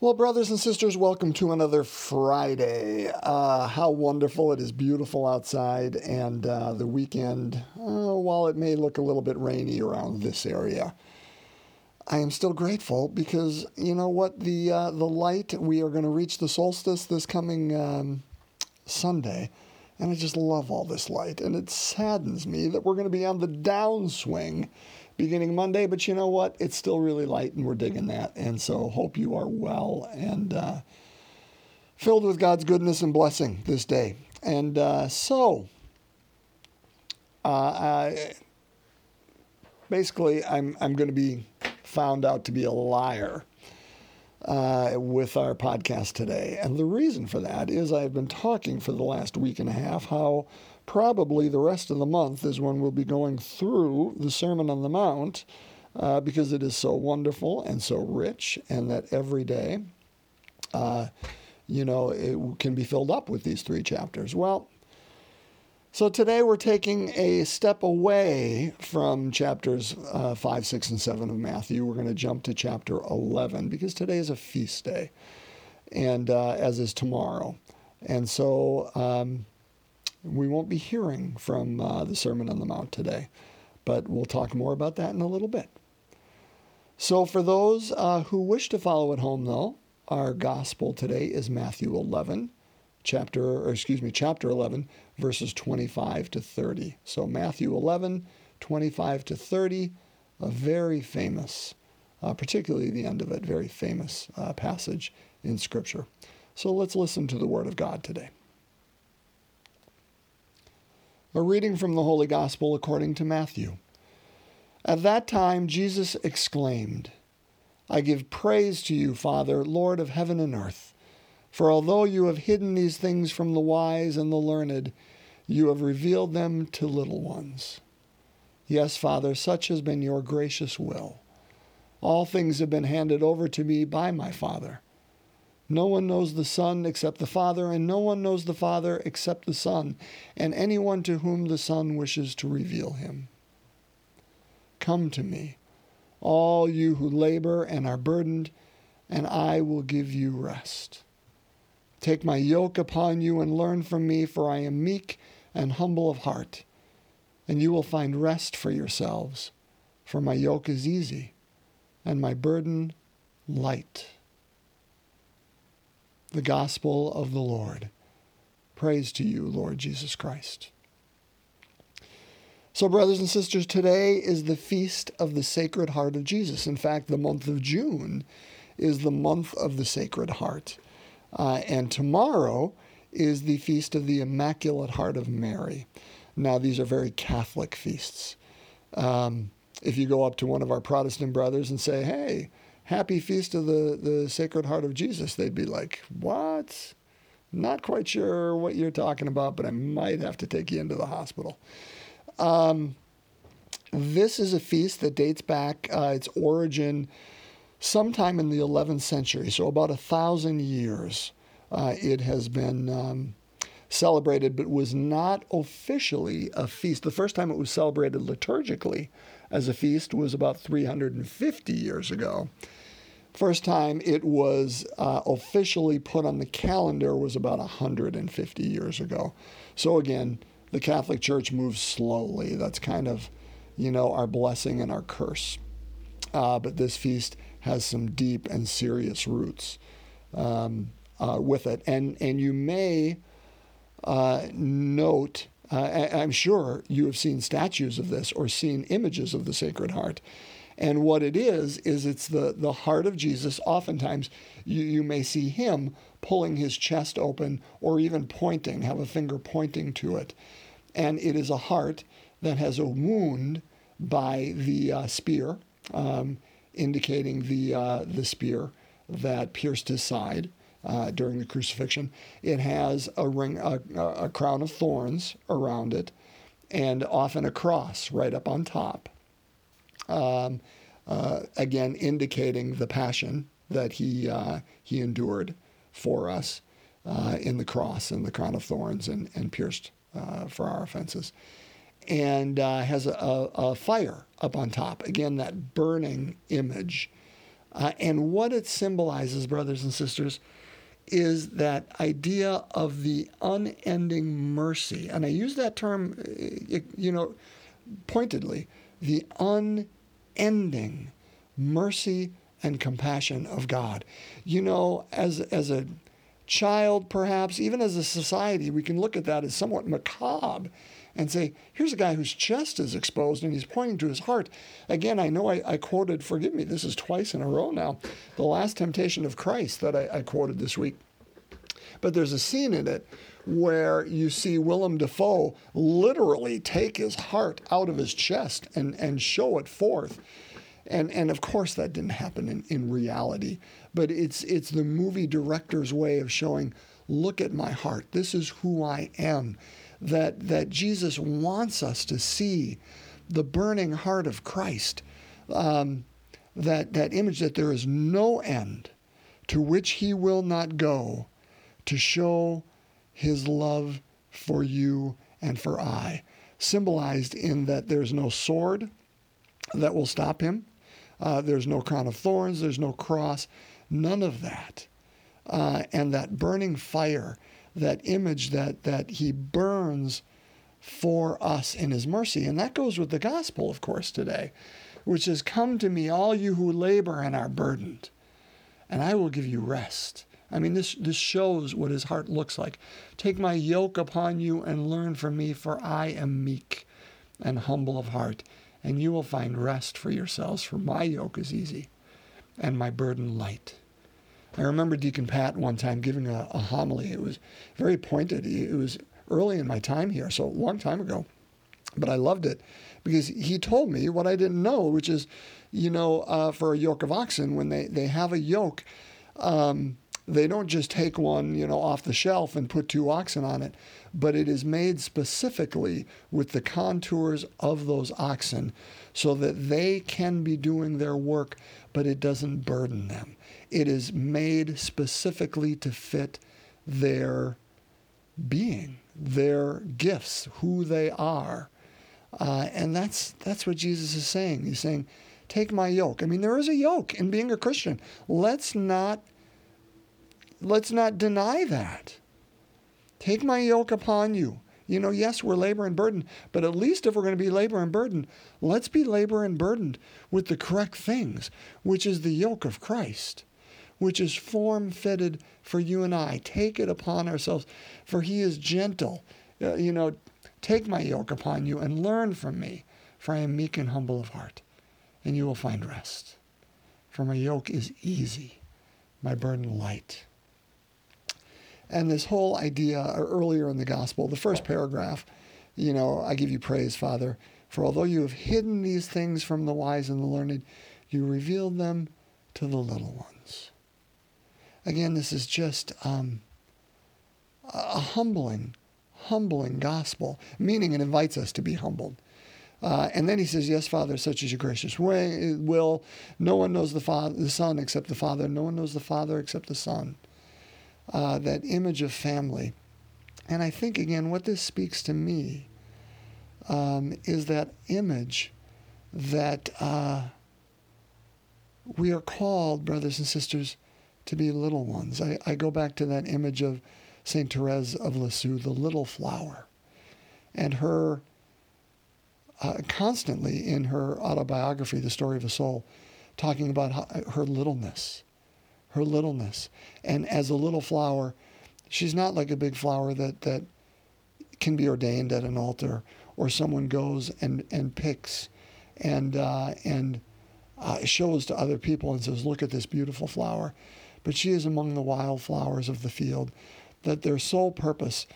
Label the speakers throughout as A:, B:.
A: Well, brothers and sisters, welcome to another Friday. Uh, how wonderful. It is beautiful outside, and uh, the weekend, uh, while it may look a little bit rainy around this area, I am still grateful because you know what? The, uh, the light, we are going to reach the solstice this coming um, Sunday, and I just love all this light. And it saddens me that we're going to be on the downswing beginning Monday, but you know what? It's still really light and we're digging that. And so hope you are well and uh, filled with God's goodness and blessing this day. And uh, so, uh, I, basically, I'm, I'm going to be found out to be a liar. Uh, with our podcast today. And the reason for that is I've been talking for the last week and a half how probably the rest of the month is when we'll be going through the Sermon on the Mount uh, because it is so wonderful and so rich, and that every day, uh, you know, it can be filled up with these three chapters. Well, so today we're taking a step away from chapters uh, 5, 6, and 7 of Matthew. We're going to jump to chapter 11 because today is a feast day, and uh, as is tomorrow. And so um, we won't be hearing from uh, the Sermon on the Mount today, but we'll talk more about that in a little bit. So, for those uh, who wish to follow at home, though, our gospel today is Matthew 11, chapter, or excuse me, chapter 11, verses 25 to 30. So, Matthew 11, 25 to 30, a very famous, uh, particularly the end of it, very famous uh, passage in Scripture. So, let's listen to the Word of God today. A reading from the Holy Gospel according to Matthew. At that time, Jesus exclaimed, I give praise to you, Father, Lord of heaven and earth. For although you have hidden these things from the wise and the learned, you have revealed them to little ones. Yes, Father, such has been your gracious will. All things have been handed over to me by my Father. No one knows the Son except the Father, and no one knows the Father except the Son, and anyone to whom the Son wishes to reveal him. Come to me, all you who labor and are burdened, and I will give you rest. Take my yoke upon you and learn from me, for I am meek and humble of heart, and you will find rest for yourselves, for my yoke is easy and my burden light the gospel of the Lord. Praise to you, Lord Jesus Christ. So, brothers and sisters, today is the feast of the Sacred Heart of Jesus. In fact, the month of June is the month of the Sacred Heart. Uh, and tomorrow is the feast of the Immaculate Heart of Mary. Now, these are very Catholic feasts. Um, if you go up to one of our Protestant brothers and say, hey, happy feast of the, the Sacred Heart of Jesus, they'd be like, What? Not quite sure what you're talking about, but I might have to take you into the hospital. Um, this is a feast that dates back, uh, its origin sometime in the 11th century, so about a thousand years. Uh, it has been um, celebrated, but was not officially a feast. The first time it was celebrated liturgically as a feast was about 350 years ago. First time it was uh, officially put on the calendar was about 150 years ago. So again, the Catholic Church moves slowly. That's kind of, you know, our blessing and our curse. Uh, but this feast has some deep and serious roots um, uh, with it, and and you may uh, note. Uh, I'm sure you have seen statues of this or seen images of the Sacred Heart. And what it is, is it's the, the heart of Jesus. Oftentimes, you, you may see him pulling his chest open or even pointing, have a finger pointing to it. And it is a heart that has a wound by the uh, spear, um, indicating the, uh, the spear that pierced his side. Uh, during the crucifixion, it has a ring, a, a crown of thorns around it, and often a cross right up on top um, uh, again indicating the passion that he uh, he endured for us uh, in the cross and the crown of thorns and, and pierced uh, for our offenses, and uh, has a, a, fire up on top. Again, that burning image. Uh, and what it symbolizes, brothers and sisters, is that idea of the unending mercy. And I use that term, uh, you know, pointedly the unending mercy and compassion of God. You know, as, as a child, perhaps, even as a society, we can look at that as somewhat macabre and say, here's a guy whose chest is exposed and he's pointing to his heart. Again, I know I, I quoted, forgive me, this is twice in a row now, the last temptation of Christ that I, I quoted this week. But there's a scene in it where you see Willem Dafoe literally take his heart out of his chest and, and show it forth. And, and of course, that didn't happen in, in reality, but it's, it's the movie director's way of showing look at my heart. This is who I am. That, that Jesus wants us to see the burning heart of Christ, um, that, that image that there is no end to which he will not go to show his love for you and for I, symbolized in that there's no sword that will stop him, uh, there's no crown of thorns, there's no cross, none of that. Uh, and that burning fire, that image that, that he burns for us in his mercy. And that goes with the gospel, of course, today, which is Come to me, all you who labor and are burdened, and I will give you rest. I mean, this, this shows what his heart looks like. Take my yoke upon you and learn from me, for I am meek and humble of heart, and you will find rest for yourselves, for my yoke is easy and my burden light. I remember Deacon Pat one time giving a, a homily. It was very pointed. It was early in my time here, so a long time ago. But I loved it because he told me what I didn't know, which is, you know, uh, for a yoke of oxen, when they, they have a yoke, um, they don't just take one, you know, off the shelf and put two oxen on it, but it is made specifically with the contours of those oxen so that they can be doing their work, but it doesn't burden them. It is made specifically to fit their being, their gifts, who they are. Uh, and that's that's what Jesus is saying. He's saying, "Take my yoke." I mean, there is a yoke in being a Christian. Let's not let's not deny that. Take my yoke upon you. You know, yes, we're labor and burden, but at least if we're going to be labor and burden, let's be labor and burdened with the correct things, which is the yoke of Christ, which is form fitted for you and I. Take it upon ourselves, for he is gentle. Uh, you know, take my yoke upon you and learn from me, for I am meek and humble of heart, and you will find rest. For my yoke is easy, my burden light. And this whole idea uh, earlier in the gospel, the first paragraph, you know, I give you praise, Father, for although you have hidden these things from the wise and the learned, you revealed them to the little ones. Again, this is just um, a humbling, humbling gospel, meaning it invites us to be humbled. Uh, and then he says, Yes, Father, such is your gracious way, will. No one knows the, father, the Son except the Father. No one knows the Father except the Son uh, that image of family. And I think, again, what this speaks to me um, is that image that uh, we are called, brothers and sisters, to be little ones. I, I go back to that image of St. Therese of Lisieux, the little flower, and her uh, constantly in her autobiography, The Story of a Soul, talking about her littleness her littleness. And as a little flower, she's not like a big flower that, that can be ordained at an altar or someone goes and, and picks and, uh, and uh, shows to other people and says, Look at this beautiful flower. But she is among the wildflowers of the field, that their sole purpose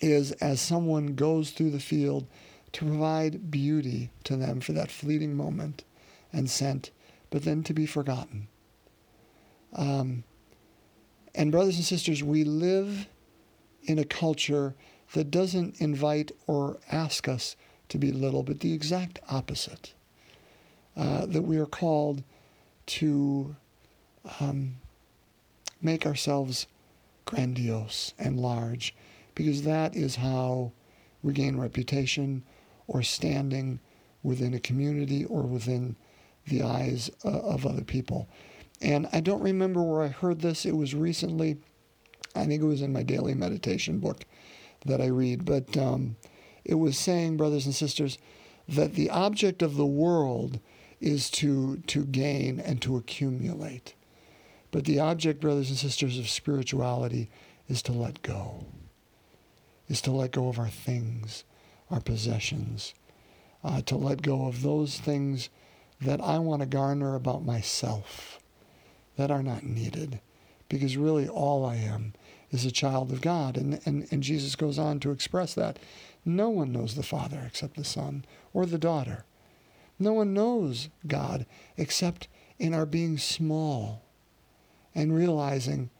A: is as someone goes through the field to provide beauty to them for that fleeting moment and scent, but then to be forgotten. Um, and, brothers and sisters, we live in a culture that doesn't invite or ask us to be little, but the exact opposite. Uh, that we are called to um, make ourselves grandiose and large, because that is how we gain reputation or standing within a community or within the eyes uh, of other people. And I don't remember where I heard this. It was recently, I think it was in my daily meditation book that I read, but um, it was saying, brothers and sisters, that the object of the world is to, to gain and to accumulate. But the object, brothers and sisters, of spirituality is to let go, is to let go of our things, our possessions, uh, to let go of those things that I want to garner about myself that are not needed. Because really, all I am is a child of God. And, and, and Jesus goes on to express that. No one knows the Father except the Son or the daughter. No one knows God except in our being small and realizing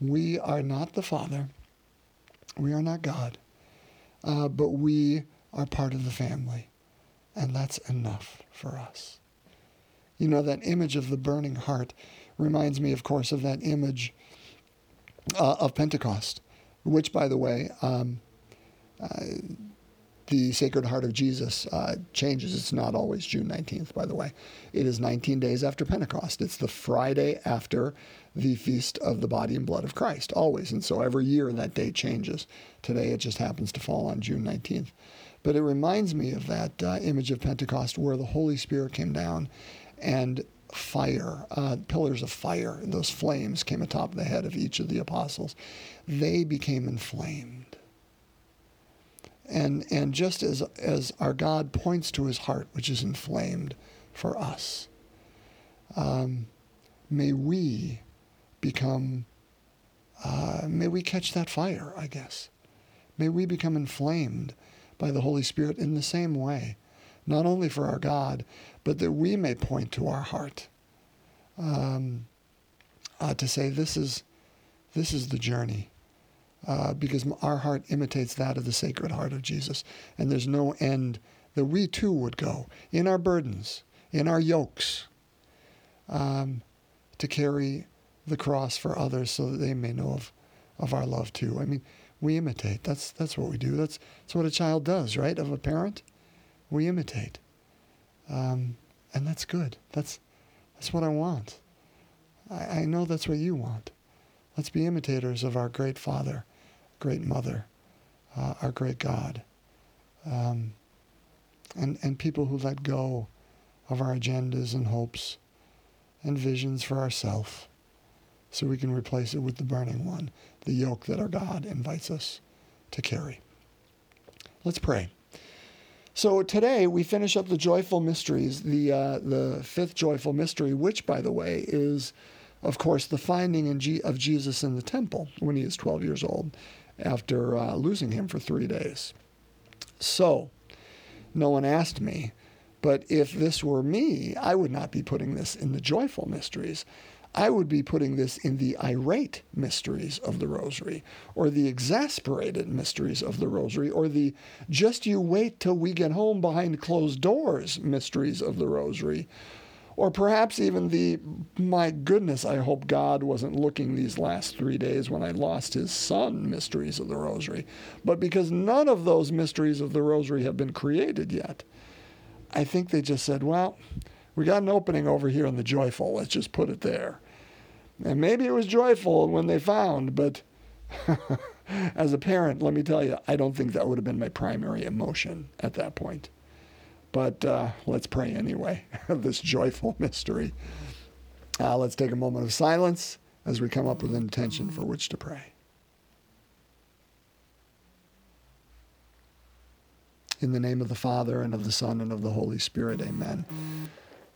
A: we are not the Father, we are not God, uh, but we are part of the family. And that's enough for us. You know, that image of the burning heart reminds me, of course, of that image uh, of Pentecost, which, by the way, um, uh, the Sacred Heart of Jesus uh, changes. It's not always June 19th, by the way. It is 19 days after Pentecost. It's the Friday after the feast of the body and blood of Christ, always. And so every year that date changes. Today it just happens to fall on June 19th. But it reminds me of that uh, image of Pentecost where the Holy Spirit came down and fire, uh, pillars of fire, those flames came atop the head of each of the apostles. They became inflamed. And, and just as, as our God points to his heart, which is inflamed for us, um, may we become, uh, may we catch that fire, I guess. May we become inflamed by the Holy Spirit in the same way, not only for our God, but that we may point to our heart um, uh, to say, this is, this is the journey. Uh, because our heart imitates that of the Sacred Heart of Jesus. And there's no end that we too would go in our burdens, in our yokes, um, to carry the cross for others so that they may know of, of our love too. I mean, we imitate. That's, that's what we do. That's, that's what a child does, right? Of a parent, we imitate. Um, and that's good. That's, that's what I want. I, I know that's what you want. Let's be imitators of our great Father, great Mother, uh, our great God. Um, and, and people who let go of our agendas and hopes and visions for ourselves so we can replace it with the burning one, the yoke that our God invites us to carry. Let's pray. So today we finish up the joyful mysteries, the uh, the fifth joyful mystery, which, by the way, is, of course, the finding G- of Jesus in the temple when he is 12 years old, after uh, losing him for three days. So, no one asked me, but if this were me, I would not be putting this in the joyful mysteries. I would be putting this in the irate mysteries of the Rosary, or the exasperated mysteries of the Rosary, or the just you wait till we get home behind closed doors mysteries of the Rosary, or perhaps even the my goodness, I hope God wasn't looking these last three days when I lost his son mysteries of the Rosary. But because none of those mysteries of the Rosary have been created yet, I think they just said, well, we got an opening over here in the joyful. Let's just put it there. And maybe it was joyful when they found, but as a parent, let me tell you, I don't think that would have been my primary emotion at that point. But uh, let's pray anyway, this joyful mystery. Uh, let's take a moment of silence as we come up with an intention for which to pray. In the name of the Father, and of the Son, and of the Holy Spirit, amen.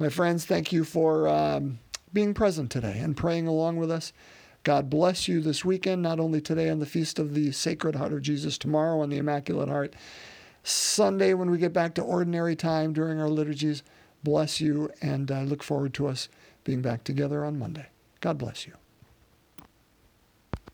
A: My friends, thank you for um, being present today and praying along with us. God bless you this weekend, not only today on the Feast of the Sacred Heart of Jesus, tomorrow on the Immaculate Heart. Sunday when we get back to ordinary time during our liturgies. Bless you, and I look forward to us being back together on Monday. God bless you.